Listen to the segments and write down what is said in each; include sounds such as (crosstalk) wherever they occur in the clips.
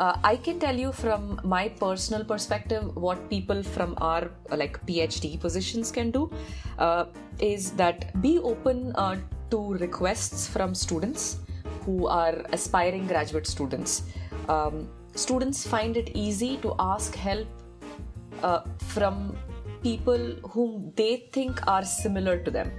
Uh, I can tell you from my personal perspective what people from our like PhD positions can do uh, is that be open uh, to requests from students who are aspiring graduate students. Um, students find it easy to ask help uh, from people whom they think are similar to them.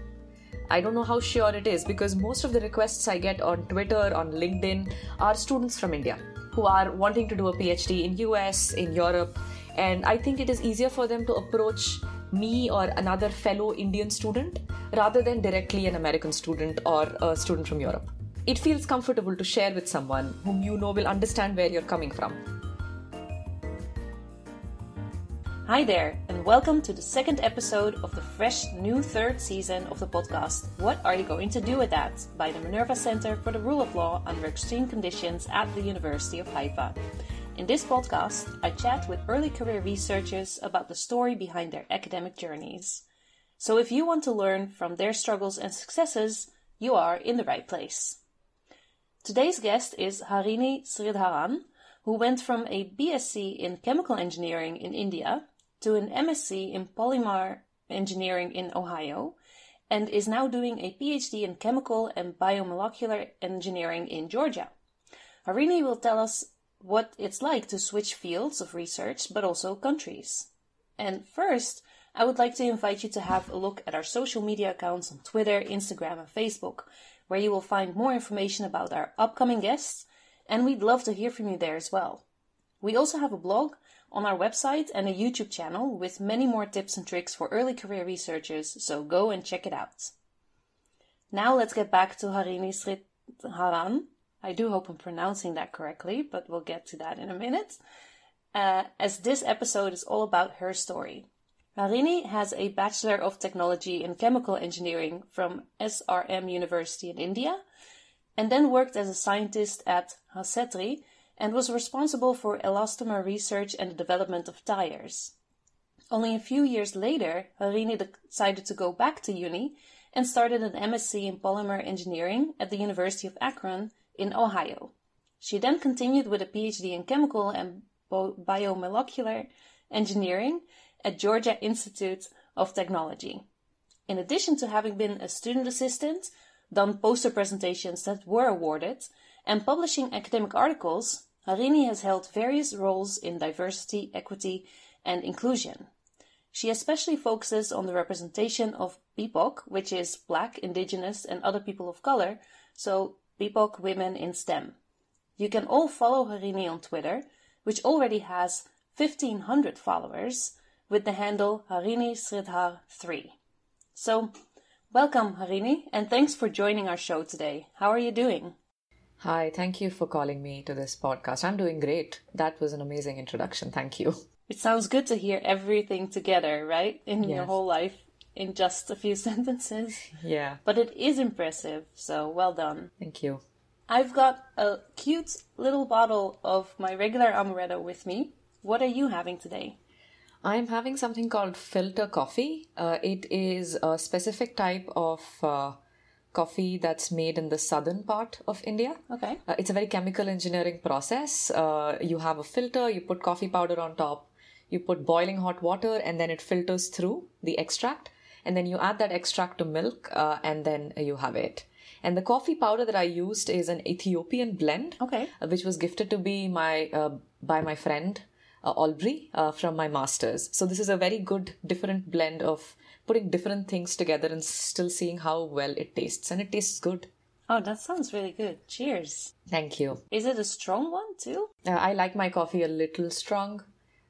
I don't know how sure it is because most of the requests I get on Twitter, on LinkedIn are students from India who are wanting to do a PhD in US, in Europe, and I think it is easier for them to approach me or another fellow Indian student rather than directly an American student or a student from Europe. It feels comfortable to share with someone whom you know will understand where you're coming from. Hi there, and welcome to the second episode of the fresh new third season of the podcast What Are You Going to Do with That? by the Minerva Center for the Rule of Law under Extreme Conditions at the University of Haifa. In this podcast, I chat with early career researchers about the story behind their academic journeys. So if you want to learn from their struggles and successes, you are in the right place. Today's guest is Harini Sridharan, who went from a BSc in chemical engineering in India to an MSc in polymer engineering in Ohio and is now doing a PhD in chemical and biomolecular engineering in Georgia. Harini will tell us what it's like to switch fields of research, but also countries. And first, I would like to invite you to have a look at our social media accounts on Twitter, Instagram, and Facebook, where you will find more information about our upcoming guests, and we'd love to hear from you there as well. We also have a blog on our website and a YouTube channel with many more tips and tricks for early career researchers, so go and check it out. Now let's get back to Harini Sridharan. I do hope I'm pronouncing that correctly, but we'll get to that in a minute. Uh, as this episode is all about her story. Harini has a Bachelor of Technology in Chemical Engineering from SRM University in India, and then worked as a scientist at Hasetri, and was responsible for elastomer research and the development of tires. Only a few years later, Harini decided to go back to uni and started an MSc in polymer engineering at the University of Akron in Ohio. She then continued with a PhD in chemical and biomolecular engineering at Georgia Institute of Technology. In addition to having been a student assistant, done poster presentations that were awarded, and publishing academic articles, Harini has held various roles in diversity, equity, and inclusion. She especially focuses on the representation of BIPOC, which is Black, Indigenous, and other people of color, so BIPOC women in STEM. You can all follow Harini on Twitter, which already has 1500 followers, with the handle Harini Sridhar 3. So, welcome Harini, and thanks for joining our show today. How are you doing? Hi, thank you for calling me to this podcast. I'm doing great. That was an amazing introduction. Thank you. It sounds good to hear everything together, right? In yes. your whole life in just a few (laughs) sentences. Yeah. But it is impressive, so well done. Thank you. I've got a cute little bottle of my regular amaretto with me. What are you having today? I'm having something called filter coffee. Uh, it is a specific type of uh, coffee that's made in the southern part of India. Okay. Uh, it's a very chemical engineering process. Uh, you have a filter, you put coffee powder on top, you put boiling hot water, and then it filters through the extract. And then you add that extract to milk, uh, and then you have it. And the coffee powder that I used is an Ethiopian blend, okay, uh, which was gifted to me my uh, by my friend uh, Aubrey from my masters. So this is a very good different blend of putting different things together and still seeing how well it tastes. And it tastes good. Oh, that sounds really good. Cheers. Thank you. Is it a strong one too? Uh, I like my coffee a little strong.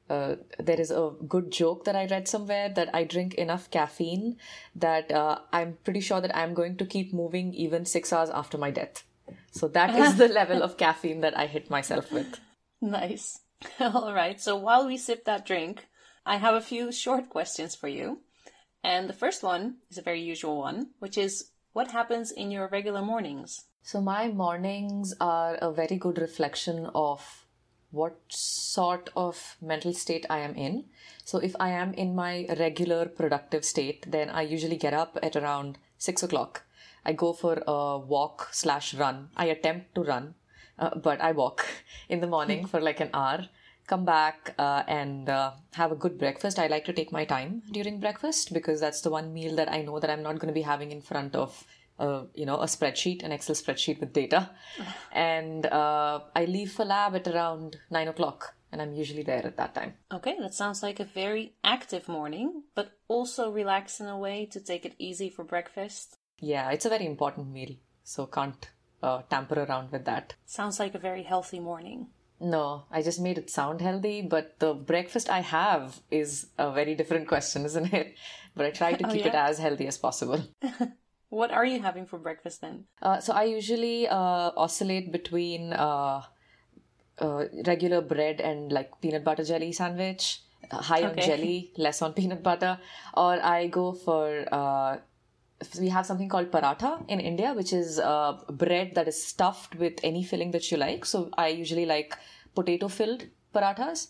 Uh, there is a good joke that I read somewhere that I drink enough caffeine that uh, I'm pretty sure that I'm going to keep moving even six hours after my death. So that is (laughs) the level of caffeine that I hit myself with. Nice. (laughs) All right. So while we sip that drink, I have a few short questions for you. And the first one is a very usual one, which is what happens in your regular mornings? So, my mornings are a very good reflection of what sort of mental state I am in. So, if I am in my regular productive state, then I usually get up at around six o'clock. I go for a walk slash run. I attempt to run uh, but I walk (laughs) in the morning (laughs) for like an hour. Come back uh, and uh, have a good breakfast. I like to take my time during breakfast because that's the one meal that I know that I'm not going to be having in front of uh, you know, a spreadsheet, an Excel spreadsheet with data. (laughs) and uh, I leave for lab at around nine o'clock, and I'm usually there at that time. Okay, that sounds like a very active morning, but also relaxed in a way to take it easy for breakfast. Yeah, it's a very important meal, so can't uh, tamper around with that. Sounds like a very healthy morning. No, I just made it sound healthy, but the breakfast I have is a very different question, (laughs) isn't it? But I try to Oh, keep it as healthy as possible. (laughs) What are you having for breakfast then? Uh, so I usually uh, oscillate between uh, uh, regular bread and like peanut butter jelly sandwich, uh, high on jelly, less on peanut butter, or I go for. We have something called paratha in India, which is uh, bread that is stuffed with any filling that you like. So I usually like potato filled parathas,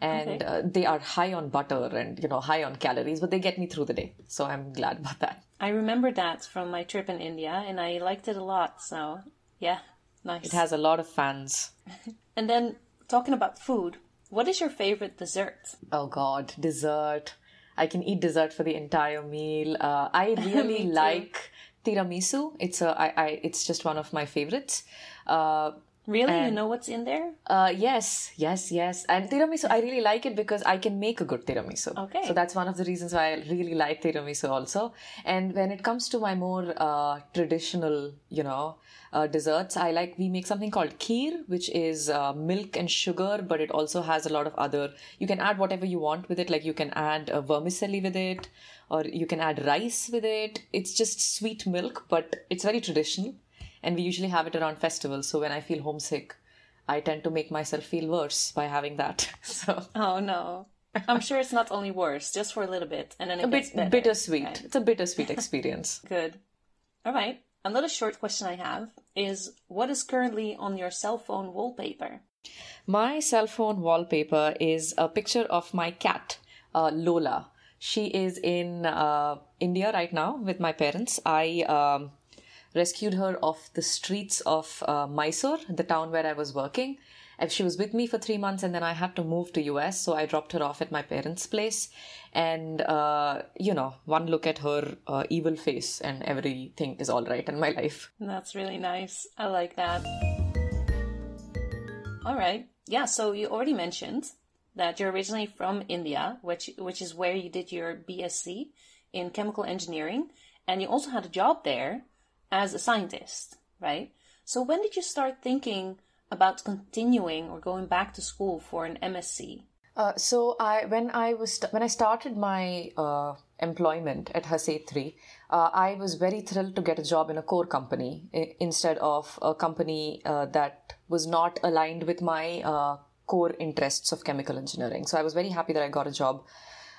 and Okay. uh, they are high on butter and you know high on calories, but they get me through the day. So I'm glad about that. I remember that from my trip in India and I liked it a lot, so yeah, nice. It has a lot of fans. (laughs) And then talking about food, what is your favorite dessert? Oh God, dessert. I can eat dessert for the entire meal. Uh, I (laughs) really like tiramisu. It's a, I, I, it's just one of my favorites. Uh, Really? you know what's in there? uh, yes, yes, yes. And tiramisu, I really like it because I can make a good tiramisu. Okay. So that's one of the reasons why I really like tiramisu also. And when it comes to my more uh, traditional, you know, uh, desserts, I like, we make something called kheer, which is uh, milk and sugar, but it also has a lot of other, you can add whatever you want with it. Like you can add uh, vermicelli with it, or you can add rice with it. It's just sweet milk, but it's very traditional. And we usually have it around festivals. So when I feel homesick, I tend to make myself feel worse by having that. (laughs) So Oh no. I'm sure it's not only worse, just for a little bit, and then it a gets bit better. bittersweet. Okay, It's a bittersweet experience. (laughs) Good. All right. Another short question I have is what is currently on your cell phone wallpaper? My cell phone wallpaper is a picture of my cat, uh, Lola. She is in uh, India right now with my parents. I um, rescued her off the streets of uh, Mysore, the town where I was working. And she was with me for three months, and then I had to move to US, so I dropped her off at my parents' place. And uh, you know, one look at her uh, evil face, and everything is all right in my life. That's really nice. I like that. All right. Yeah, so you already mentioned that you're originally from India, which which is where you did your BSc in chemical engineering, and you also had a job there as a scientist, right? So when did you start thinking about continuing or going back to school for an MSc? Uh, so I when I was when I started my uh, employment at Hasetri, uh, I was very thrilled to get a job in a core company i- instead of a company uh, that was not aligned with my uh, core interests of chemical engineering. So I was very happy that I got a job,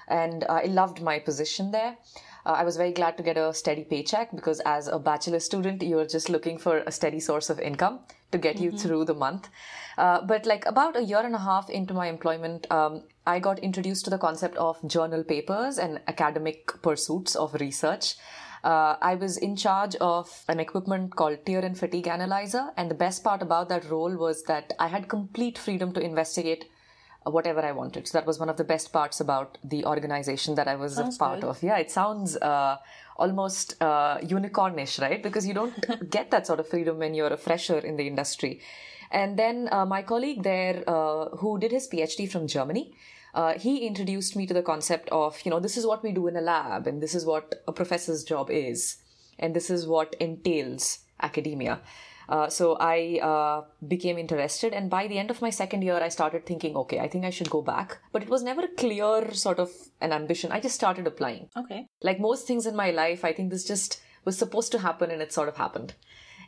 and I loved my position there. Uh, I was very glad to get a steady paycheck because as a bachelor student, you're just looking for a steady source of income to get you through the month. Uh, but like about a year and a half into my employment, um, I got introduced to the concept of journal papers and academic pursuits of research. Uh, I was in charge of an equipment called tear and fatigue analyzer, and the best part about that role was that I had complete freedom to investigate whatever I wanted. So that was one of the best parts about the organization that I was Sounds a part good. of. Yeah, it sounds uh, almost uh, unicornish, right? Because you don't (laughs) get that sort of freedom when you're a fresher in the industry. And then uh, my colleague there, uh, who did his PhD from Germany, uh, he introduced me to the concept of, you know, this is what we do in a lab, and this is what a professor's job is, and this is what entails academia. Uh, so I uh, became interested, and by the end of my second year, I started thinking, okay, I think I should go back. But it was never a clear sort of an ambition. I just started applying. Okay. Like most things in my life, I think this just was supposed to happen, and it sort of happened.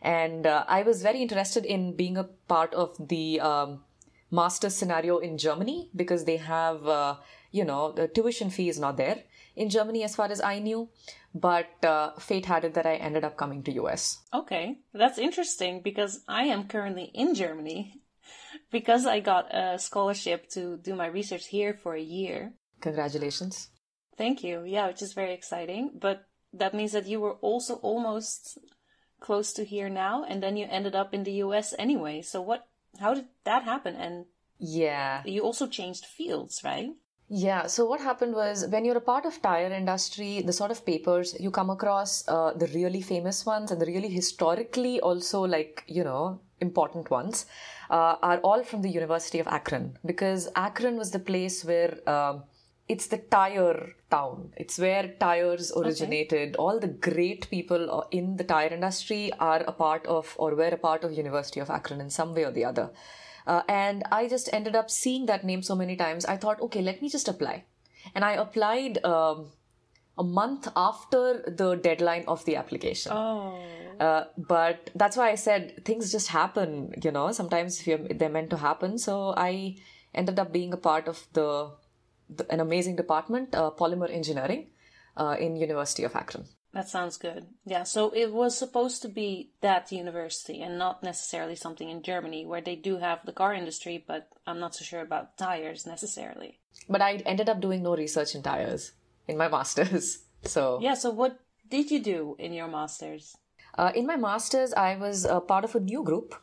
And uh, I was very interested in being a part of the um, master's scenario in Germany because they have, uh, you know, the tuition fee is not there in Germany as far as I knew. But uh, fate had it that I ended up coming to US. Okay, that's interesting because I am currently in Germany (laughs) because I got a scholarship to do my research here for a year. Congratulations. Thank you. Yeah, which is very exciting. But that means that you were also almost close to here now, and then you ended up in the US anyway. So what? How did that happen? And yeah, you also changed fields, right? Yeah. So what happened was when you're a part of tire industry, the sort of papers you come across, uh, the really famous ones and the really historically also like you know important ones, uh, are all from the University of Akron because Akron was the place where. Uh, it's the tire town. It's where tires originated. Okay. All the great people uh, in the tire industry are a part of or were a part of University of Akron in some way or the other. Uh, and I just ended up seeing that name so many times. I thought, okay, let me just apply. And I applied um, a month after the deadline of the application. Oh. Uh, but that's why I said things just happen, you know, sometimes they're meant to happen. So I ended up being a part of the an amazing department, uh, polymer engineering, uh, in University of Akron. That sounds good. Yeah, so it was supposed to be that university and not necessarily something in Germany where they do have the car industry, but I'm not so sure about tires necessarily. But I ended up doing no research in tires in my (laughs) master's. So Yeah, so what did you do in your master's? Uh, in my master's, I was a part of a new group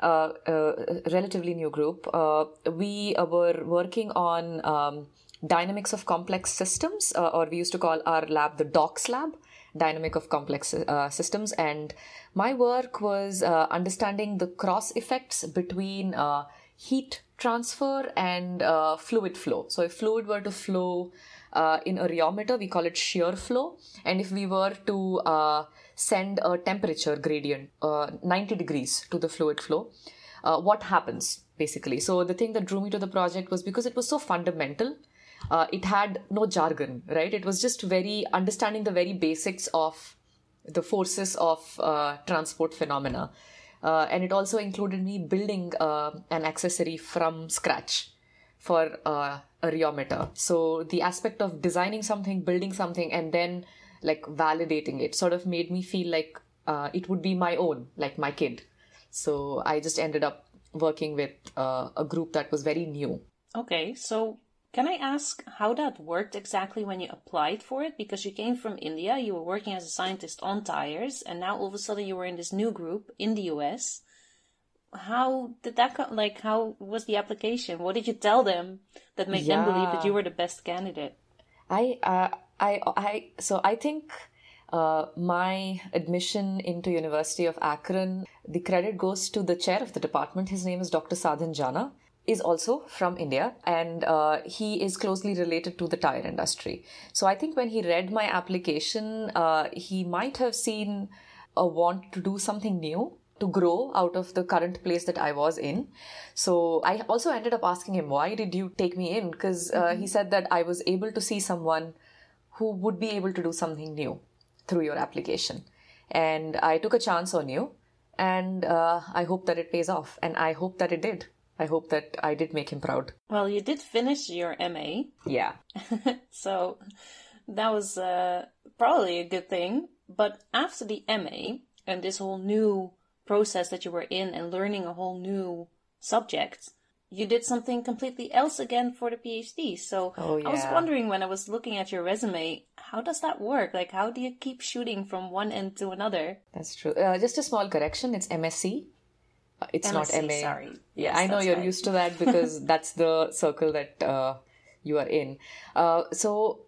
uh, uh, relatively new group. Uh, we were working on um, dynamics of complex systems, uh, or we used to call our lab the DOCS lab, dynamic of complex uh, systems. And my work was uh, understanding the cross effects between uh, heat transfer and uh, fluid flow. So if fluid were to flow uh, in a rheometer, we call it shear flow. And if we were to send a temperature gradient 90 degrees to the fluid flow, what happens? basically. So the thing that drew me to the project was because it was so fundamental uh, it had no jargon, right? It was just very understanding the very basics of the forces of uh, transport phenomena. Uh, and it also included me building uh, an accessory from scratch for uh, a rheometer. So the aspect of designing something, building something, and then like validating it sort of made me feel like uh, it would be my own, like my kid. So I just ended up working with a group that was very new. Okay, so can I ask how that worked exactly when you applied for it? Because you came from India, you were working as a scientist on tires, and now all of a sudden you were in this new group in the US. How did that go? Like, how was the application? What did you tell them that made yeah. them believe that you were the best candidate? I, uh, I, I, so I think uh, my admission into University of Akron, the credit goes to the chair of the department. His name is Dr. Sadhan Jana is also from India and uh, he is closely related to the tire industry. So I think when he read my application, uh, he might have seen a want to do something new to grow out of the current place that I was in. So I also ended up asking him, why did you take me in? Because uh, mm-hmm. he said that I was able to see someone who would be able to do something new through your application. And I took a chance on you and uh, I hope that it pays off. And I hope that it did. I hope that I did make him proud. Well, you did finish your MA. Yeah. (laughs) so that was uh, probably a good thing. But after the MA and this whole new process that you were in and learning a whole new subject, you did something completely else again for the PhD. So oh, yeah. I was wondering when I was looking at your resume, how does that work? Like, how do you keep shooting from one end to another? That's true. Uh, just a small correction it's MSc it's MSc, not MA. Sorry. Yeah, yes, I know you're right. used to that because (laughs) that's the circle that uh, you are in. Uh, so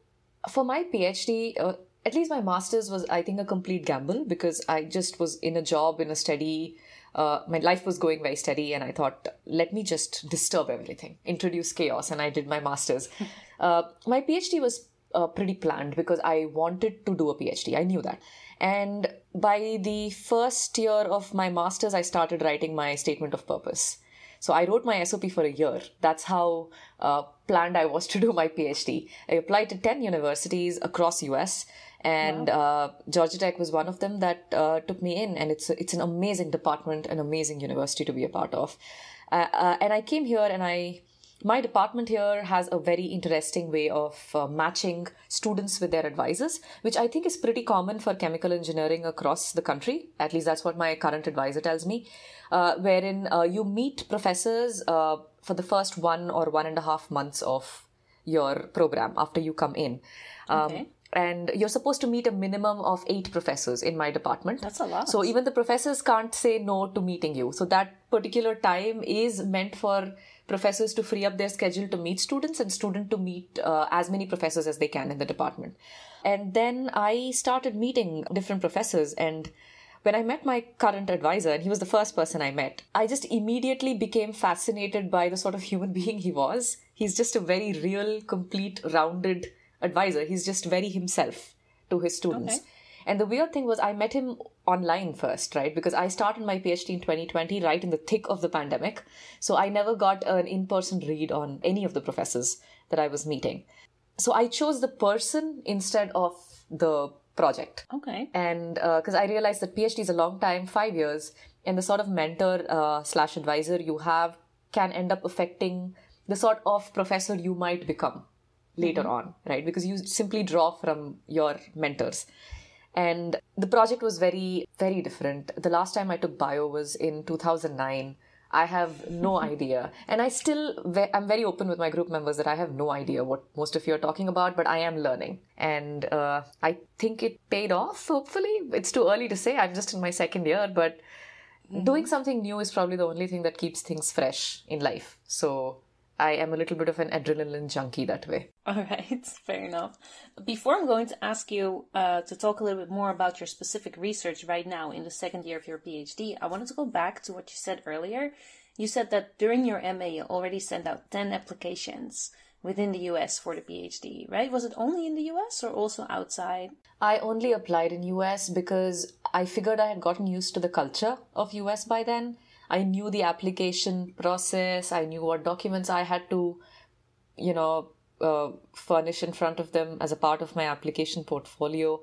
for my PhD, uh, at least my master's was, I think, a complete gamble because I just was in a job in a steady. Uh, my life was going very steady, and I thought, let me just disturb everything, introduce chaos, and I did my master's. (laughs) Uh, my PhD was uh, pretty planned because I wanted to do a PhD. I knew that. And by the first year of my master's, I started writing my statement of purpose. So I wrote my SOP for a year. That's how uh, planned I was to do my PhD. I applied to 10 universities across US and wow. uh, Georgia Tech was one of them that uh, took me in. And it's, a, it's an amazing department, an amazing university to be a part of. Uh, uh, and I came here and I my department here has a very interesting way of uh, matching students with their advisors, which I think is pretty common for chemical engineering across the country. At least that's what my current advisor tells me, uh, wherein uh, you meet professors uh, for the first one or one and a half months of your program after you come in. Um, okay. and you're supposed to meet a minimum of eight professors in my department. That's a lot. So even the professors can't say no to meeting you. So that particular time is meant for professors to free up their schedule to meet students and student to meet uh, as many professors as they can in the department. And then I started meeting different professors and when I met my current advisor, and he was the first person I met, I just immediately became fascinated by the sort of human (laughs) being he was. He's just a very real, complete, rounded advisor. He's just very himself to his students. Okay. And the weird thing was, I met him online first, right? Because I started my PhD in 2020, right in the thick of the pandemic. So I never got an in person read on any of the professors that I was meeting. So I chose the person instead of the project. Okay. And because I realized that PhD is a long time, five years, and the sort of mentor uh, slash advisor you have can end up affecting the sort of professor you might become later on, right? Because you simply draw from your mentors. And the project was very, very different. The last time I took bio was in 2009. I have no (laughs) idea. And I still, ve- I'm very open with my group members that I have no idea what most of you are talking about, but I am learning. And uh, I think it paid off, hopefully. It's too early to say. I'm just in my second year, but doing something new is probably the only thing that keeps things fresh in life. So I am a little bit of an adrenaline junkie that way. (laughs) All right, (laughs) fair enough. Before I'm going to ask you uh, to talk a little bit more about your specific research right now in the second year of your PhD, I wanted to go back to what you said earlier. You said that during your MA, you already sent out 10 applications within the US for the PhD, right? Was it only in the US or also outside? I only applied in US because I figured I had gotten used to the culture of US by then. I knew the application process. I knew what documents I had to, you know, uh, furnish in front of them as a part of my application portfolio.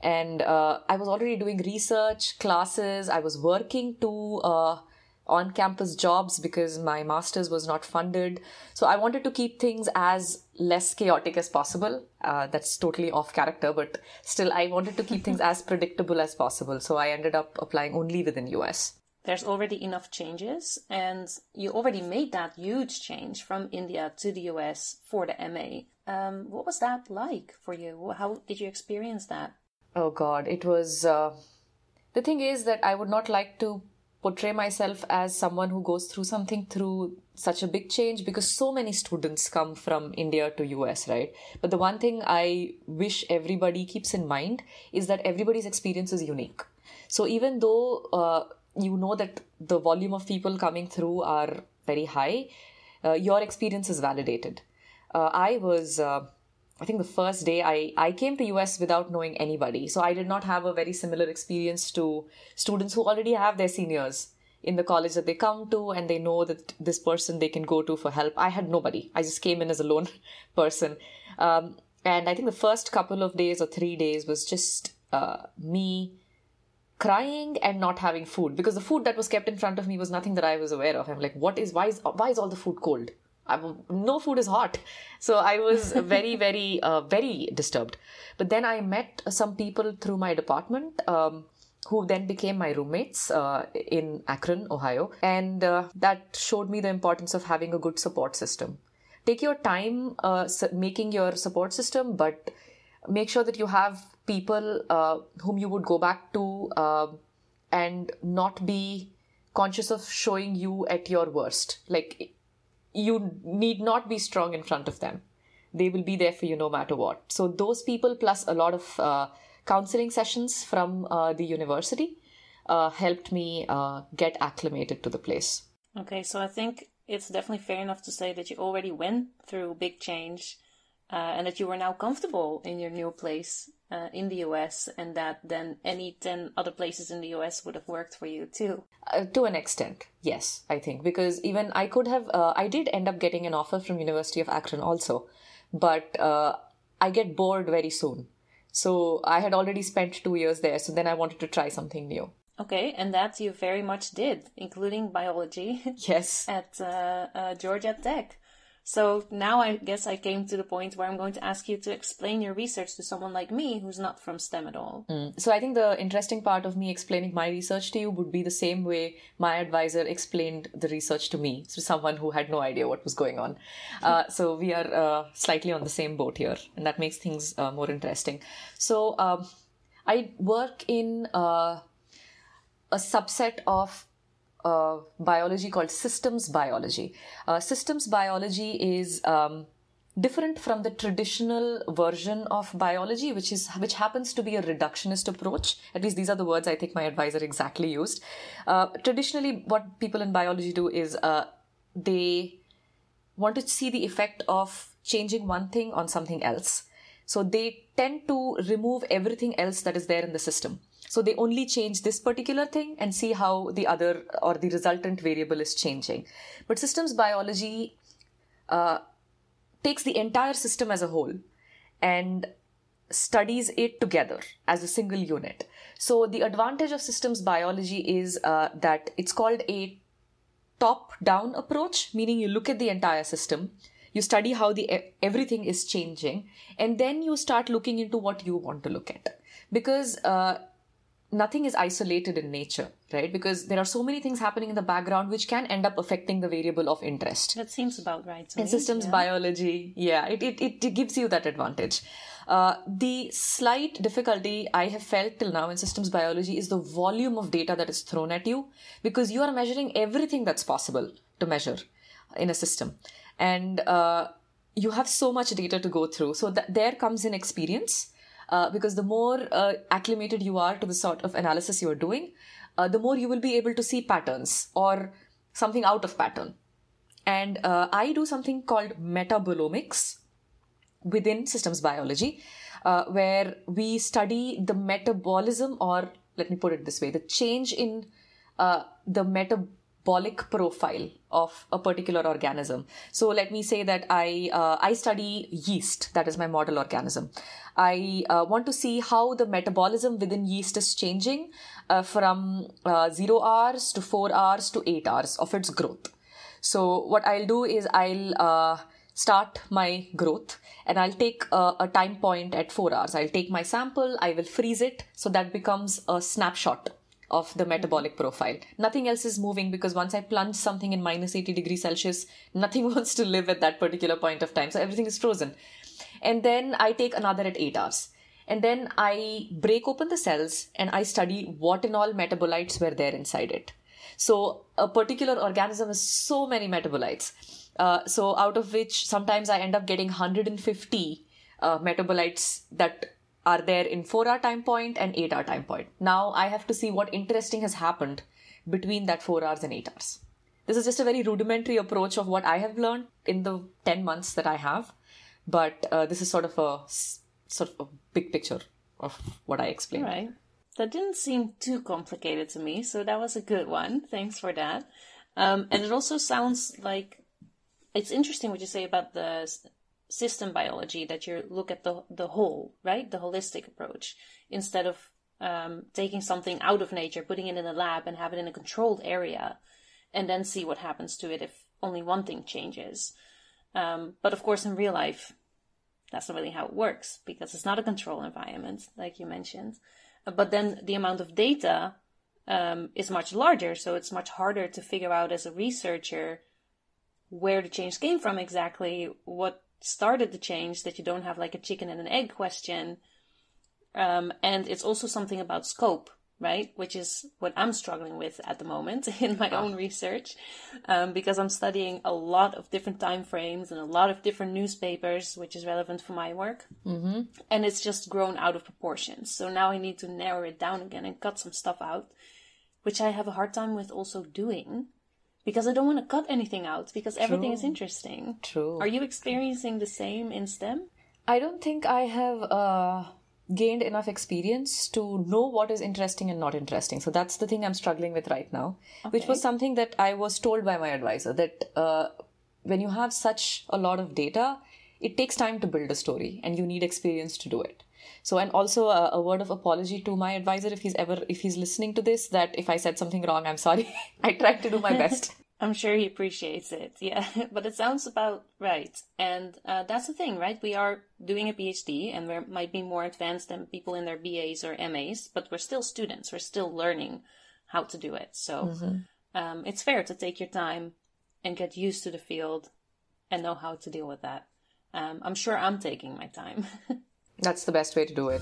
And uh, I was already doing research, classes. I was working to uh, on campus jobs because my master's was not funded. So I wanted to keep things as less chaotic as possible. Uh, that's totally off character, but still, I wanted to keep things (laughs) as predictable as possible. So I ended up applying only within US there's already enough changes and you already made that huge change from India to the US for the MA. Um, what was that like for you? How did you experience that? Oh God, it was. Uh, the thing is that I would not like to portray myself as someone who goes through something through such a big change because so many students come from India to US, right? But the one thing I wish everybody keeps in mind is that everybody's experience is unique. So even though uh, you know that the volume of people coming through are very high, uh, your experience is validated. Uh, I was, uh, I think the first day I, I came to US without knowing anybody. So I did not have a very similar experience to students who already have their seniors in the college that they come to and they know that this person they can go to for help. I had nobody. I just came in as a lone (laughs) person. Um, and I think the first couple of days or three days was just uh, me crying and not having food because the food that was kept in front of me was nothing that I was aware of. I'm like, what is why is why is all the food cold? I'm, no food is hot, so I was (laughs) very very uh, very disturbed. But then I met some people through my department. Um, who then became my roommates uh, in Akron, Ohio. And uh, that showed me the importance of having a good support system. Take your time uh, making your support system, but make sure that you have people uh, whom you would go back to uh, and not be conscious of showing you at your worst. Like, you need not be strong in front of them. They will be there for you no matter what. So, those people, plus a lot of uh, counseling sessions from uh, the university, uh, helped me uh, get acclimated to the place. Okay, so I think it's definitely fair enough to say that you already went through big change uh, and that you were now comfortable in your new place uh, in the US, and that then any 10 other places in the US would have worked for you too. Uh, to an extent, yes, I think, because even I could have, uh, I did end up getting an offer from University of Akron also, but uh, I get bored very soon. So I had already spent two years there, so then I wanted to try something new. Okay, and that you very much did, including biology. (laughs) Yes. at uh, Georgia Tech. So now I guess I came to the point where I'm going to ask you to explain your research to someone like me who's not from STEM at all. Mm. So I think the interesting part of me explaining my research to you would be the same way my advisor explained the research to me, to someone who had no idea what was going on. Uh, so we are uh, slightly on the same boat here, and that makes things uh, more interesting. So um, I work in uh, a subset of biology called systems biology. Uh, systems biology is um, different from the traditional version of biology, which is which happens to be a reductionist approach. At least these are the words I think my advisor exactly used. Uh, traditionally, what people in biology do is uh, they want to see the effect of changing one thing on something else. So they tend to remove everything else that is there in the system. So they only change this particular thing and see how the other or the resultant variable is changing. But systems biology uh, takes the entire system as a whole and studies it together as a single unit. So the advantage of systems biology is uh, that it's called a top down approach, meaning you look at the entire system you study how the everything is changing and then you start looking into what you want to look at because uh, nothing is isolated in nature, right? Because there are so many things happening in the background which can end up affecting the variable of interest. That seems about right. in systems yeah. biology, yeah, it, it, it gives you that advantage. Uh, the slight difficulty I have felt till now in systems biology is the volume of data that is thrown at you because you are measuring everything that's possible to measure in a system. And uh, you have so much data to go through. So that there comes in experience uh, because the more uh, acclimated you are to the sort of analysis you are doing, uh, the more you will be able to see patterns or something out of pattern. And uh, I do something called metabolomics within systems biology, uh, where we study the metabolism, or let me put it this way, the change in the metabolic metabolic profile of a particular organism. So let me say that I uh, I study yeast. That is my model organism. I uh, want to see how the metabolism within yeast is changing uh, from uh, zero hours to four hours to eight hours of its growth. So what I'll do is I'll uh, start my growth and I'll take a, a, time point at four hours. I'll take my sample, I will freeze it so that becomes a snapshot of the metabolic profile. Nothing else is moving because once I plunge something in minus 80 degrees Celsius, (laughs) nothing wants to live at that particular point of time. So everything is frozen. And then I take another at 8 hours. And then I break open the cells and I study what in all metabolites were there inside it. So a particular organism has so many metabolites. Uh, so out of which sometimes I end up getting 150 uh, metabolites that are there in 4 hour time point and 8 hour time point. Now I have to see what interesting has happened between that 4 hours and 8 hours. This is just a very rudimentary approach of what I have learned in the 10 months that I have, but uh, this is sort of a sort of a big picture of what I explained. Right. That didn't seem too complicated to me, so that was a good one. Thanks for that. Um, and it also sounds like it's interesting what you say about the system biology that you look at the the whole, right? The holistic approach instead of um, taking something out of nature, putting it in a lab, and have it in a controlled area, and then see what happens to it if only one thing changes. Um, but of course, in real life, that's not really how it works because it's not a control environment, like you mentioned. But then the amount of data um, is much larger, so it's much harder to figure out as a researcher where the change came from exactly, what started the change that you don't have like a chicken and an egg question. Um, and it's also something about scope, right? Which is what I'm struggling with at the moment (laughs) in my own research, um, because I'm studying a lot of different time frames and a lot of different newspapers, which is relevant for my work. Mm-hmm. And it's just grown out of proportion. So now I need to narrow it down again and cut some stuff out, which I have a hard time with also doing because I don't want to cut anything out because everything True. is interesting. True. Are you experiencing the same in STEM? I don't think I have uh, gained enough experience to know what is interesting and not interesting. So that's the thing I'm struggling with right now, okay. which was something that I was told by my advisor that uh, when you have such a lot of data, it takes time to build a story and you need experience to do it. So, and also a, a, word of apology to my advisor if he's ever, if he's listening to this, that if I said something wrong, I'm sorry. (laughs) I tried to do my best. I'm sure he appreciates it. (laughs) Yeah, but it sounds about right. And uh, that's the thing, right? We are doing a PhD and we might be more advanced than people in their BAs or MAs, but we're still students. We're still learning how to do it. So mm-hmm. um, it's fair to take your time and get used to the field and know how to deal with that. Um, I'm sure I'm taking my time. (laughs) That's the best way to do it.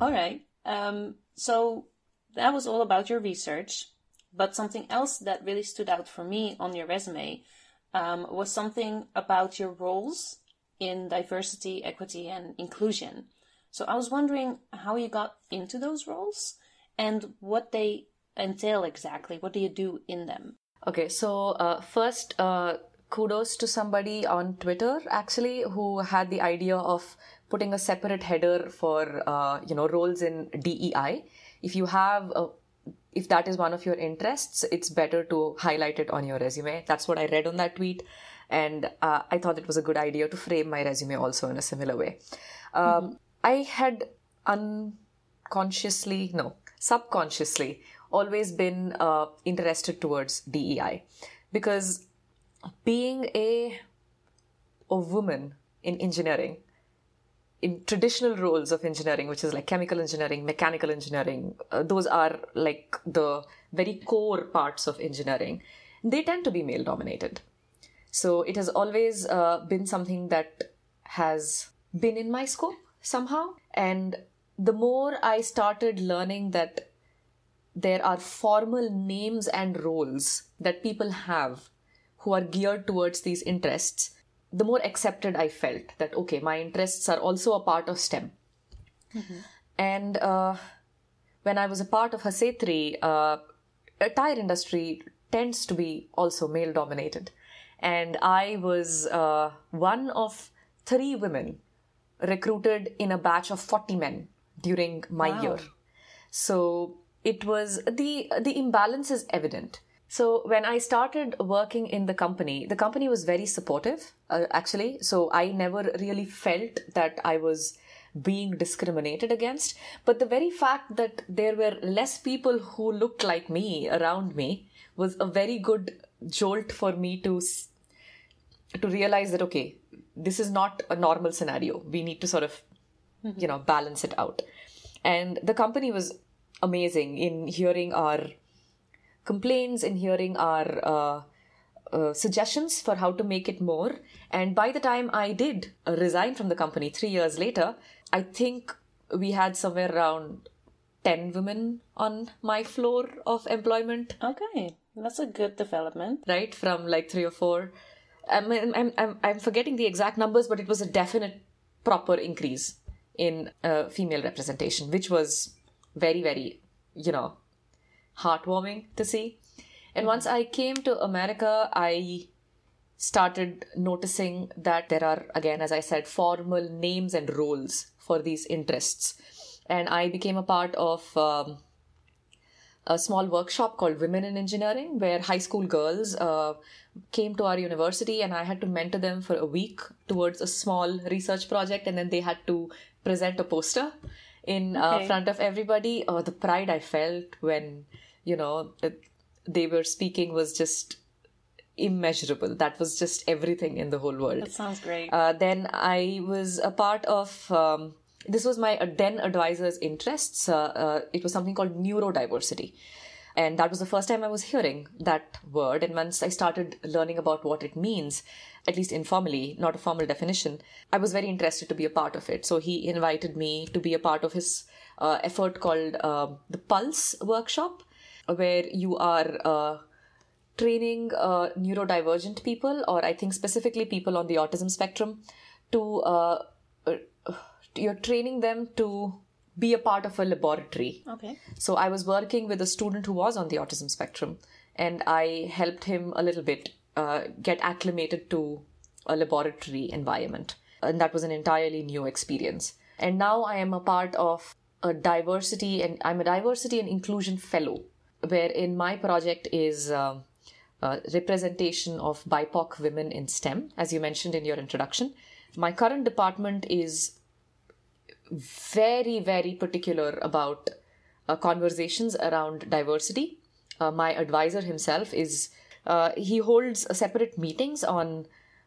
All right. Um, so that was all about your research. But something else that really stood out for me on your resume um, was something about your roles in diversity, equity, and inclusion. So I was wondering how you got into those roles and what they entail exactly. What do you do in them? Okay, so uh, first, uh, kudos to somebody on Twitter actually who had the idea of putting a separate header for uh, you know roles in DEI. If you have a if that is one of your interests, it's better to highlight it on your resume. That's what I read on that tweet. And uh, I thought it was a good idea to frame my resume also in a similar way. Um, mm-hmm. I had unconsciously, no, subconsciously, always been uh, interested towards DEI because being a, a woman in engineering in traditional roles of engineering, which is like chemical engineering, mechanical engineering, uh, those are like the very core parts of engineering, they tend to be male dominated. So it has always uh, been something that has been in my scope somehow. And the more I started learning that there are formal names and roles that people have who are geared towards these interests, the more accepted I felt that, okay, my interests are also a part of STEM. Mm-hmm. And uh, when I was a part of Hasetri, uh, a tire industry tends to be also male dominated. And I was uh, one of three women recruited in a batch of 40 men during my wow. year. So it was the the imbalance is evident so when I started working in the company, the company was very supportive, uh, actually. So I never really felt that I was being discriminated against. But the very fact that there were less people who looked like me around me was a very good jolt for me to to realize that okay, this is not a normal scenario. We need to sort of mm-hmm. you know balance it out. And the company was amazing in hearing our complaints and hearing our uh, uh, suggestions for how to make it more. And by the time I did uh, resign from the company three years later, I think we had somewhere around 10 women on my floor of employment. Okay, that's a good development. Right, from like three or four. I'm, I'm, I'm, I'm forgetting the exact numbers, but it was a definite proper increase in uh, female representation, which was very, very, you know, heartwarming to see. And once I came to America, I started noticing that there are, again, as I said, formal names and roles for these interests. And I became a part of um, a small workshop called Women in Engineering, where high school girls uh, came to our university and I had to mentor them for a week towards a small research project. And then they had to present a poster in uh, okay. uh, front of everybody. Oh, the pride I felt when you know they were speaking was just immeasurable. That was just everything in the whole world. That sounds great. Uh, then I was a part of. Um, this was my then advisor's interests. Uh, uh, it was something called neurodiversity. And that was the first time I was hearing that word. And once I started learning about what it means, at least informally, not a formal definition, I was very interested to be a part of it. So he invited me to be a part of his uh, effort called uh, the Pulse Workshop, where you are uh, training uh, neurodivergent people, or I think specifically people on the autism spectrum, to uh, uh you're training them to be a part of a laboratory. Okay. So I was working with a student who was on the autism spectrum, and I helped him a little bit uh, get acclimated to a laboratory environment. And that was an entirely new experience. And now I am a part of a diversity, and I'm a diversity and inclusion fellow, wherein my project is uh, uh, representation of BIPOC women in STEM, as you mentioned in your introduction. My current department is very, very particular about uh, conversations around diversity uh, my advisor himself is uh, he holds separate meetings on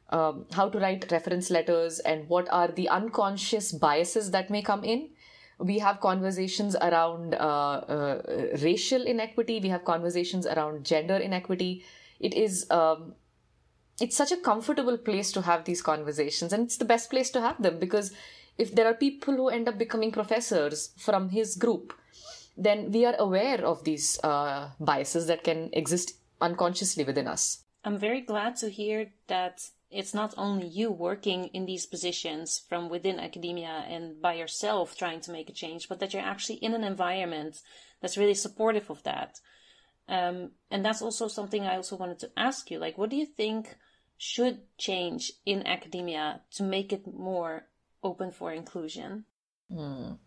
um, how to write reference letters and what are the unconscious biases that may come in. We have conversations around uh, uh, racial inequity. We have conversations around gender inequity. It is um, it's such a comfortable place to have these conversations, and it's the best place to have them because if there are people who end up becoming professors from his group, then we are aware of these uh, biases that can exist unconsciously within us. I'm very glad to hear that it's not only you working in these positions from within academia and by yourself trying to make a change, but that you're actually in an environment that's really supportive of that. Um, and that's also something I also wanted to ask you. Like, what do you think should change in academia to make it more open for inclusion? Mm.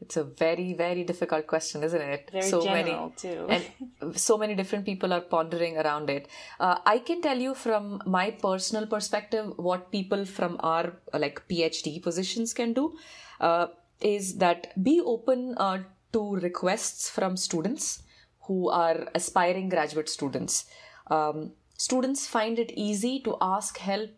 It's a very, very difficult question, isn't it? Very so general, many, too. and (laughs) so many different people are pondering around it. Uh, I can tell you from my personal perspective what people from our like PhD positions can do uh, is that be open uh, to requests from students who are aspiring graduate students. Um, students find it easy to ask help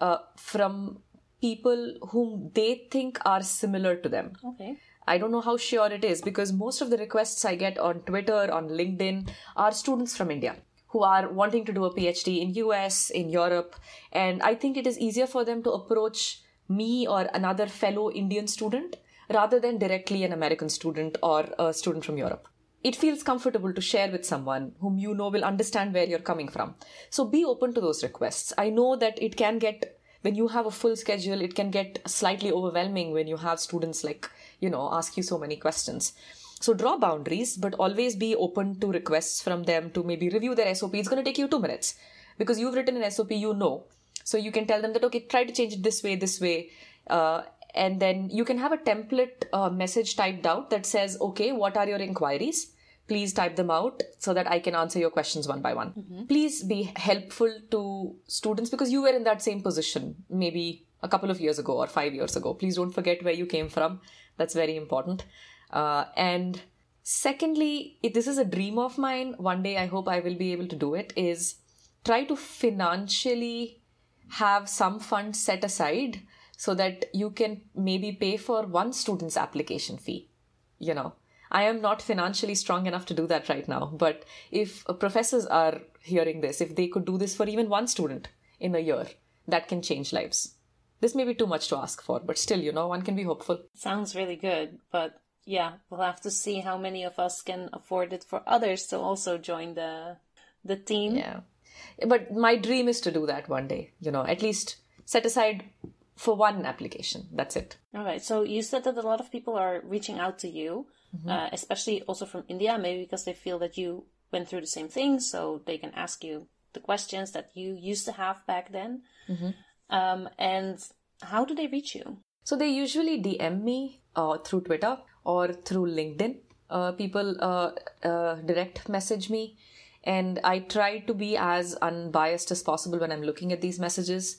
uh, from people whom they think are similar to them. Okay. I don't know how sure it is because most of the requests I get on Twitter, on LinkedIn are students from India who are wanting to do a PhD in US, in Europe, and I think it is easier for them to approach me or another fellow Indian student rather than directly an American student or a student from Europe it feels comfortable to share with someone whom you know will understand where you're coming from. So be open to those requests. I know that it can get, when you have a full schedule, it can get slightly overwhelming when you have students like, you know, ask you so many questions. So draw boundaries, but always be open to requests from them to maybe review their SOP. It's going to take you two minutes because you've written an SOP, you know. So you can tell them that, okay, try to change it this way, this way. Uh, and then you can have a template uh, message typed out that says okay what are your inquiries please type them out so that i can answer your questions one by one. Mm-hmm. please be helpful to students because you were in that same position maybe a couple of years ago or five years ago. Please don't forget where you came from. That's very important. Uh, and secondly if this is a dream of mine. One day i hope i will be able to do it is try to financially have some funds set aside so that you can maybe pay for one student's application fee. You know, I am not financially strong enough to do that right now. But if uh, professors are hearing this, if they could do this for even one student in a year, that can change lives. This may be too much to ask for, but still, you know, one can be hopeful. Sounds really good. But yeah, we'll have to see how many of us can afford it for others to also join the the team. Yeah. But my dream is to do that one day, you know, at least set aside for one application. That's it. All right. So you said that a lot of people are reaching out to you, mm-hmm. uh, especially also from India, maybe because they feel that you went through the same thing, so they can ask you the questions that you used to have back then. Mm-hmm. Um, and how do they reach you? So they usually DM me uh, through Twitter or through LinkedIn. Uh, people uh, uh, direct message me, and I try to be as unbiased as possible when I'm looking at these messages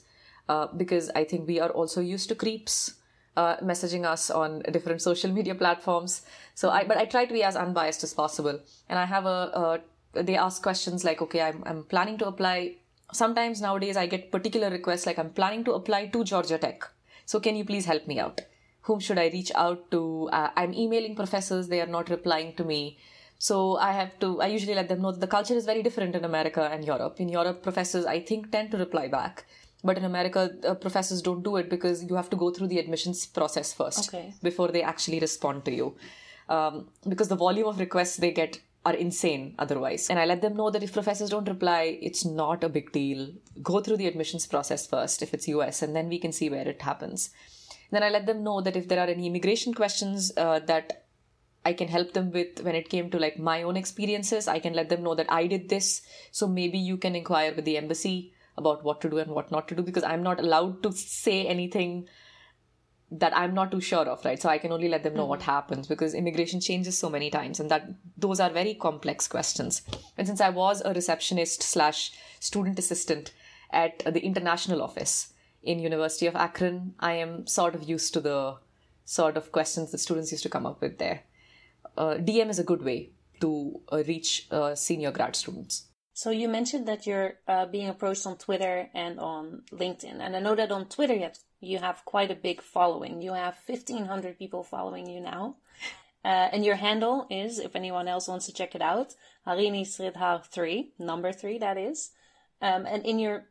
uh, because I think we are also used to creeps uh, messaging us on different social media platforms. So I, but I try to be as unbiased as possible. And I have a, a they ask questions like, okay, I'm, I'm planning to apply. Sometimes nowadays I get particular requests like, I'm planning to apply to Georgia Tech. So can you please help me out? Whom should I reach out to? Uh, I'm emailing professors. They are not replying to me. So I have to, I usually let them know that the culture is very different in America and Europe. In Europe, professors, I think, tend to reply back but in america uh, professors don't do it because you have to go through the admissions process first okay. before they actually respond to you um, because the volume of requests they get are insane otherwise and i let them know that if professors don't reply it's not a big deal go through the admissions process first if it's us and then we can see where it happens then i let them know that if there are any immigration questions uh, that I can help them with when it came to like my own experiences. I can let them know that I did this. So maybe you can inquire with the embassy about what to do and what not to do because I'm not allowed to say anything that I'm not too sure of, right? So I can only let them know mm-hmm. what happens because immigration changes so many times and that those are very complex questions. And since I was a receptionist slash student assistant at the international office in University of Akron, I am sort of used to the sort of questions that students used to come up with there. Uh, DM is a good way to uh, reach uh, senior grad students. So you mentioned that you're uh, being approached on Twitter and on LinkedIn, and I know that on Twitter you have, you have quite a big following. You have fifteen hundred people following you now, uh, and your handle is, if anyone else wants to check it out, Harini Sridhar three, number three, that is. Um, and in your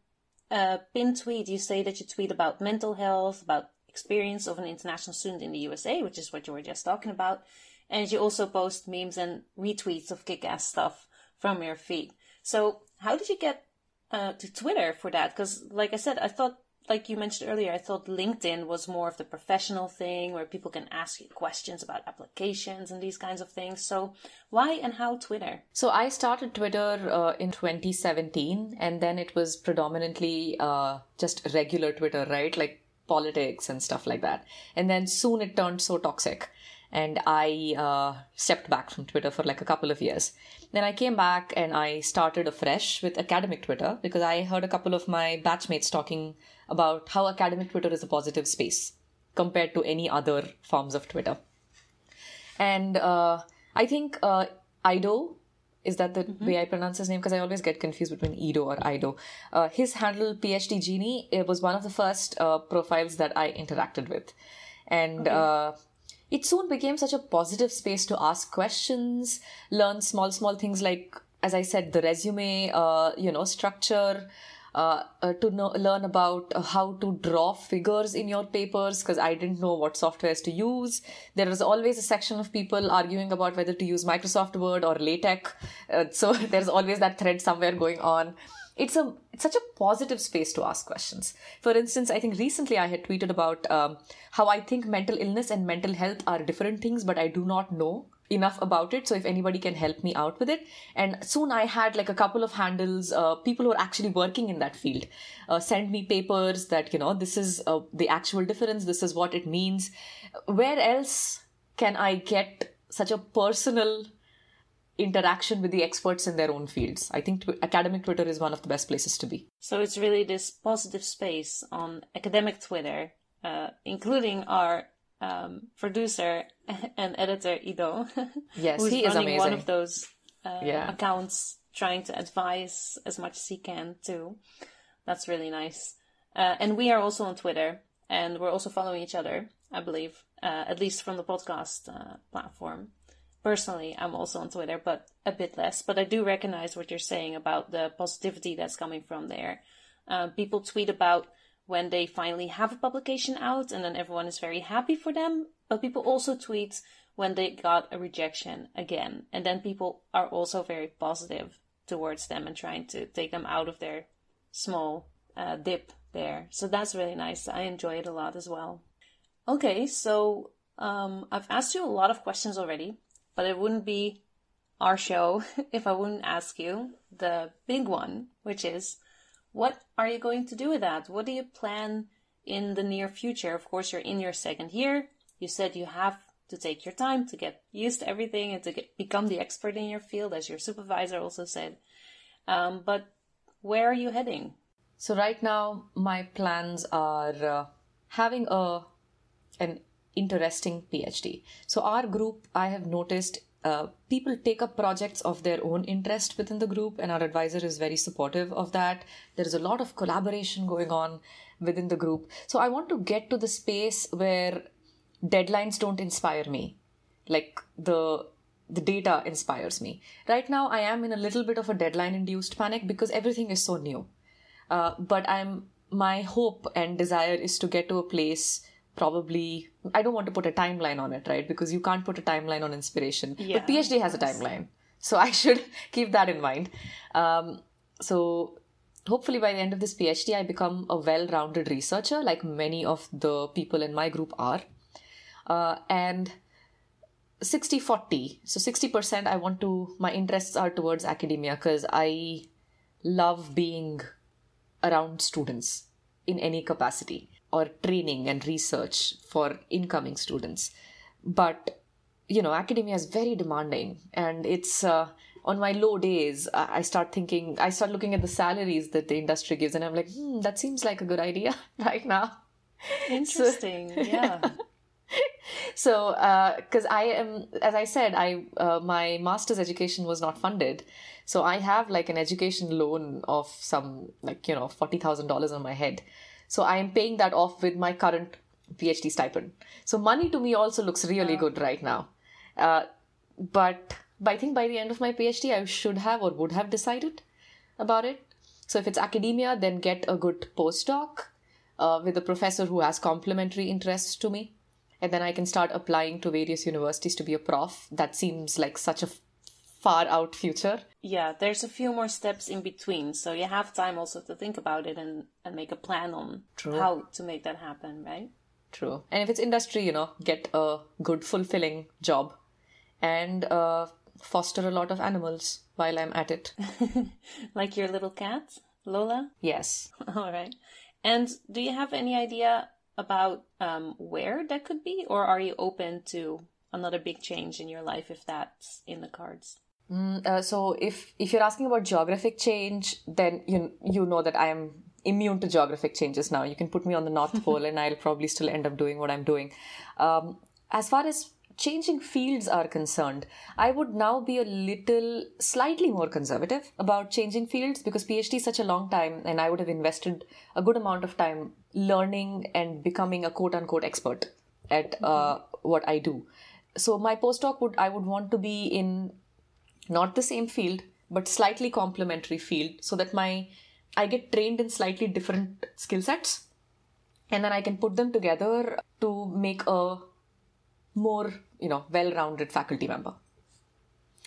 uh, pin tweet, you say that you tweet about mental health, about experience of an international student in the USA, which is what you were just talking about, and you also post memes and retweets of kick-ass stuff from your feed. So how did you get uh, to Twitter for that? Because, like I said, I thought, like you mentioned earlier, I thought LinkedIn was more of the professional thing where people can ask you questions about applications and these kinds of things. So why and how Twitter? So I started Twitter uh, in 2017, and then it was predominantly uh, just regular Twitter, right? Like politics and stuff like that. And then soon it turned so toxic and I uh, stepped back from Twitter for like a couple of years. Then I came back and I started afresh with academic Twitter because I heard a couple of my batchmates talking about how academic Twitter is a positive space compared to any other forms of Twitter. And uh, I think uh, Ido is that the mm-hmm. way I pronounce his name? Because I always get confused between Ido or Ido. Uh, his handle PhD Genie it was one of the first uh, profiles that I interacted with, and okay. It soon became such a positive space to ask questions, learn small, small things like, as I said, the resume, uh, you know, structure, uh, uh, to know, learn about uh, how to draw figures in your papers because I didn't know what softwares to use. There was always a section of people arguing about whether to use Microsoft Word or LaTeX. Uh, so (laughs) there's always that thread somewhere going on it's a it's such a positive space to ask questions. For instance, I think recently I had tweeted about um, how I think mental illness and mental health are different things, but I do not know enough about it. So if anybody can help me out with it, and soon I had like a couple of handles, uh, people who are actually working in that field, uh, send me papers that you know this is uh, the actual difference. This is what it means. Where else can I get such a personal interaction with the experts in their own fields. I think academic Twitter is one of the best places to be. So it's really this positive space on academic Twitter, uh, including our um, producer (laughs) and editor Ido. (laughs) Yes, who's he is running amazing. One of those uh, yeah. accounts, trying to advise as much as he can too. That's really nice. Uh, and we are also on Twitter, and we're also following each other, I believe, uh, at least from the podcast uh, platform personally i'm also on twitter but a bit less. But i do recognize what you're saying about the positivity that's coming from there. Uh, people tweet about when they finally have a publication out and then everyone is very happy for them. But people also tweet when they got a rejection again. And then people are also very positive towards them and trying to take them out of their small uh, dip there. So that's really nice. I enjoy it a lot as well. Okay so um, I've asked you a lot of questions already, but it wouldn't be our show (laughs) if I wouldn't ask you the big one, which is what are you going to do with that? What do you plan in the near future? Of course, you're in your second year. You said you have to take your time to get used to everything and to get, become the expert in your field, as your supervisor also said. Um, but where are you heading? So right now, my plans are uh, having a an interesting PhD. So, our group, I have noticed uh, people take up projects of their own interest within the group, and our advisor is very supportive of that. There is a lot of collaboration going on within the group. So, I want to get to the space where deadlines don't inspire me, like the the data inspires me. Right now, I am in a little bit of a deadline induced panic because everything is so new. Uh, but I'm my hope and desire is to get to a place probably I don't want to put a timeline on it, right? Because you can't put a timeline on inspiration. Yeah, but PhD has a timeline. So I should (laughs) keep that in mind. Um, so hopefully by the end of this PhD, I become a well-rounded researcher, like many of the people in my group are. Uh, and 60 40 so 60% i want to my interests are towards academia because i love being around students in any capacity or training and research for incoming students. But, you know, academia is very demanding and it's, uh, on my low days, I start thinking, I start looking at the salaries that the industry gives, and I'm like, hmm, that seems like a good idea (laughs) right now. Interesting, (laughs) so, yeah. so because uh, i am as i said i uh, my master's education was not funded so i have like an education loan of some like you know $40000 on my head so i am paying that off with my current phd stipend. So money to me also looks really good right now. Uh, but, but i think by the end of my phd i should have or would have decided about it. So if it's academia then get a good postdoc uh, with a professor who has complementary interests to me. And then I can start applying to various universities to be a prof. That seems like such a far out future. Yeah, there's a few more steps in between, so you have time also to think about it and, and make a plan on True. how to make that happen, right? True. And if it's industry, you know, get a good, fulfilling job and uh, foster a lot of animals while I'm at it. (laughs) like your little cat, Lola? Yes. (laughs) All right. And do you have any idea about um, where that could be, or are you open to another big change in your life if that's in the cards? Mm, uh, so if if you're asking about geographic change, then you you know that I am immune to geographic changes now. You can put me on the North (laughs) Pole, and I'll probably still end up doing what I'm doing. Um, as far as changing fields are concerned, I would now be a little slightly more conservative about changing fields because PhD is such a long time and I would have invested a good amount of time learning and becoming a quote unquote expert at uh, what I do. So my postdoc would I would want to be in not the same field but slightly complementary field so that my I get trained in slightly different skill sets and then I can put them together to make a more, you know, well-rounded faculty member.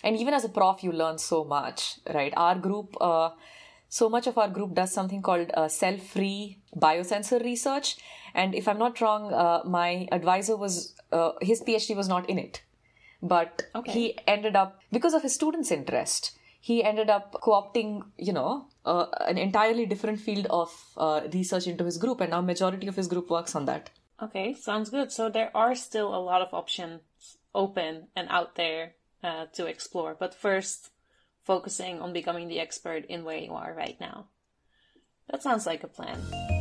And even as a prof, you learn so much, right? Our group, uh, so much of our group does something called uh, cell-free biosensor research. And if I'm not wrong, uh, my advisor was, uh, his PhD was not in it. But okay. he ended up, because of his students' interest, he ended up co-opting, you know, uh, an entirely different field of uh, research into his group. And now majority of his group works on that. Okay, sounds good. So there are still a lot of options open and out there uh, to explore. But first, focusing on becoming the expert in where you are right now. That sounds like a plan.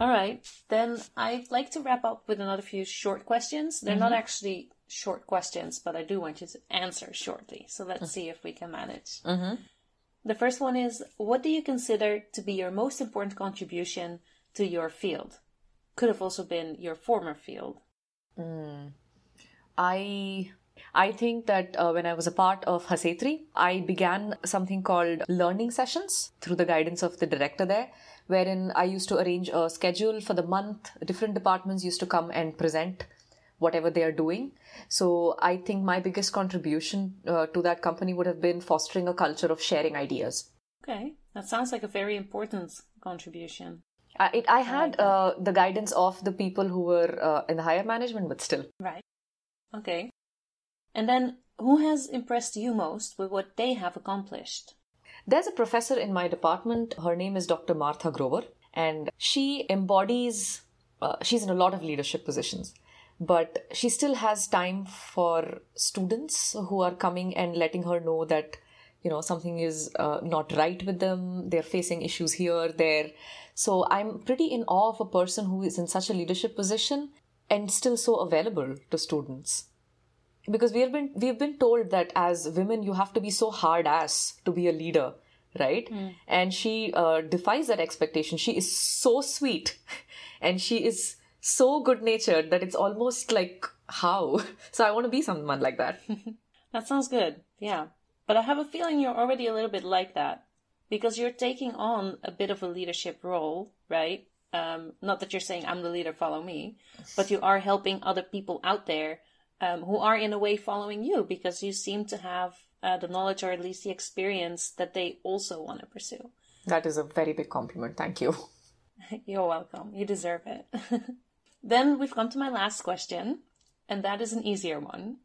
All right, then I'd like to wrap up with another few short questions. They're mm-hmm. not actually short questions, but I do want you to answer shortly. So let's mm-hmm. see if we can manage. Mm-hmm. The first one is What do you consider to be your most important contribution to your field. Could have also been your former field. Mm. I I think that uh, when I was a part of Hasetri, I began something called learning sessions through the guidance of the director there, wherein I used to arrange a schedule for the month. Different departments used to come and present whatever they are doing. So I think my biggest contribution uh, to that company would have been fostering a culture of sharing ideas. Okay, that sounds like a very important contribution. I, it, I had I uh, the guidance of the people who were uh, in the higher management, but still. Right. Okay. And then, who has impressed you most with what they have accomplished? There's a professor in my department. Her name is Dr. Martha Grover, and she embodies, uh, she's in a lot of leadership positions, but she still has time for students who are coming and letting her know that you know something is uh, not right with them they're facing issues here there so i'm pretty in awe of a person who is in such a leadership position and still so available to students because we've been we've been told that as women you have to be so hard ass to be a leader right? Mm. and she uh, defies that expectation. She is so sweet (laughs) and she is so good natured that it's almost like how? (laughs) So i want to be someone like that. (laughs) That sounds good. Yeah. But I have a feeling you're already a little bit like that because you're taking on a bit of a leadership role, right? Um, not that you're saying I'm the leader, follow me, but you are helping other people out there um, who are in a way following you because you seem to have uh, the knowledge or at least the experience that they also want to pursue. That is a very big compliment. Thank you. (laughs) You're welcome. You deserve it. (laughs) then we've come to my last question, and that is an easier one.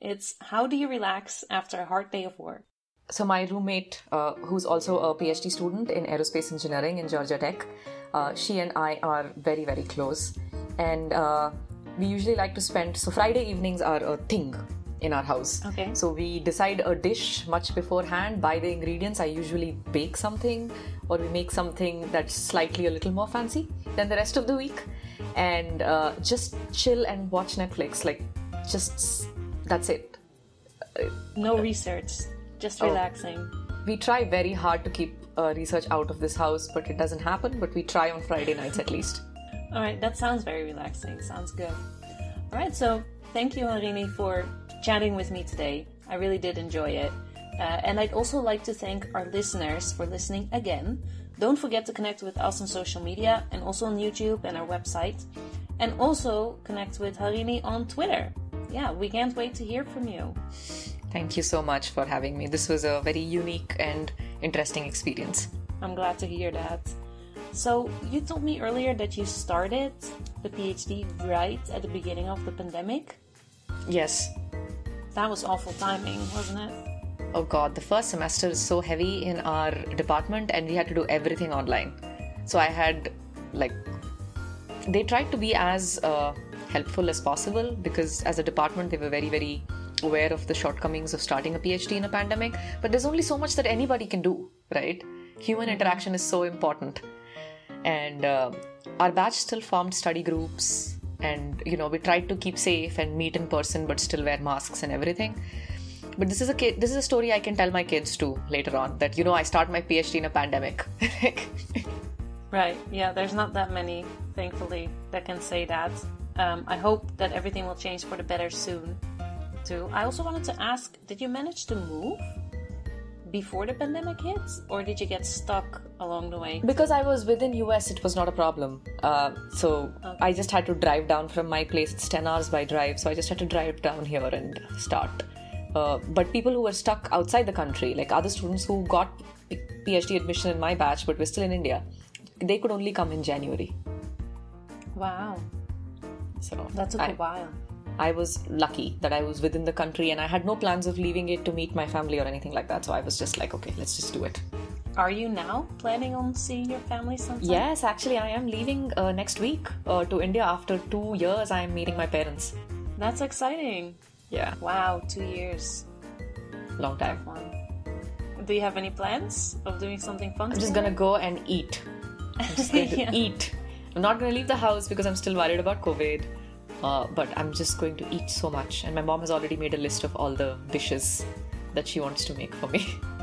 It's how do you relax after a hard day of work? So, my roommate, uh, who's also a PhD student in aerospace engineering in Georgia Tech, uh, she and I are very, very close. And uh, we usually like to spend, so Friday evenings are a thing in our house. Okay. So we decide a dish much beforehand, buy the ingredients. I usually bake something or we make something that's slightly a little more fancy than the rest of the week. and uh, just chill and watch Netflix. Like, just that's it. No research, just Oh. relaxing. We try very hard to keep uh, research out of this house, but it doesn't happen. But we try on Friday nights at least. All right, that sounds very relaxing. Sounds good. All right, so thank you, Harini, for chatting with me today. I really did enjoy it. Uh, and I'd also like to thank our listeners for listening again. Don't forget to connect with us on social media and also on YouTube and our website. And also connect with Harini on Twitter. Yeah, we can't wait to hear from you. Thank you so much for having me. This was a very unique and interesting experience. I'm glad to hear that. So, you told me earlier that you started the PhD right at the beginning of the pandemic. Yes. That was awful timing, wasn't it? Oh god, the first semester is so heavy in our department and we had to do everything online. So I had like they tried to be as uh, helpful as possible because as a department they were very very aware of the shortcomings of starting a PhD in a pandemic, but there's only so much that anybody can do, right? Human interaction is so important. And uh, our batch still formed study groups and you know we tried to keep safe and meet in person but still wear masks and everything but this is a kid, this is a story I can tell my kids too later on that you know I start my PhD in a pandemic. (laughs) Right, yeah, there's not that many, thankfully, that can say that. Um, I hope that everything will change for the better soon, too. I also wanted to ask did you manage to move before the pandemic hits, or did you get stuck along the way? because I was within US, it was not a problem. Uh, so I just had to drive down from my place. It's ten hours by drive, so I just had to drive down here and start. Uh, but people who were stuck outside the country, like other students who got PhD admission in my batch but were still in India, they could only come in January. Wow, So that took I- a while. I was lucky that I was within the country and I had no plans of leaving it to meet my family or anything like that. So I was just like, okay, let's just do it. Are you now planning on seeing your family sometime? Yes, actually, I am leaving uh, next week uh, to India after two years. I am meeting my parents. That's exciting. Yeah, Wow, two years. long time. Do you have any plans of doing something fun? I'm just gonna go and eat. I'm just going to (laughs) Yeah. eat. I'm not gonna leave the house because I'm still worried about COVID. Uh, but I'm just going to eat so much. And my mom has already made a list of all the dishes that she wants to make for me. (laughs)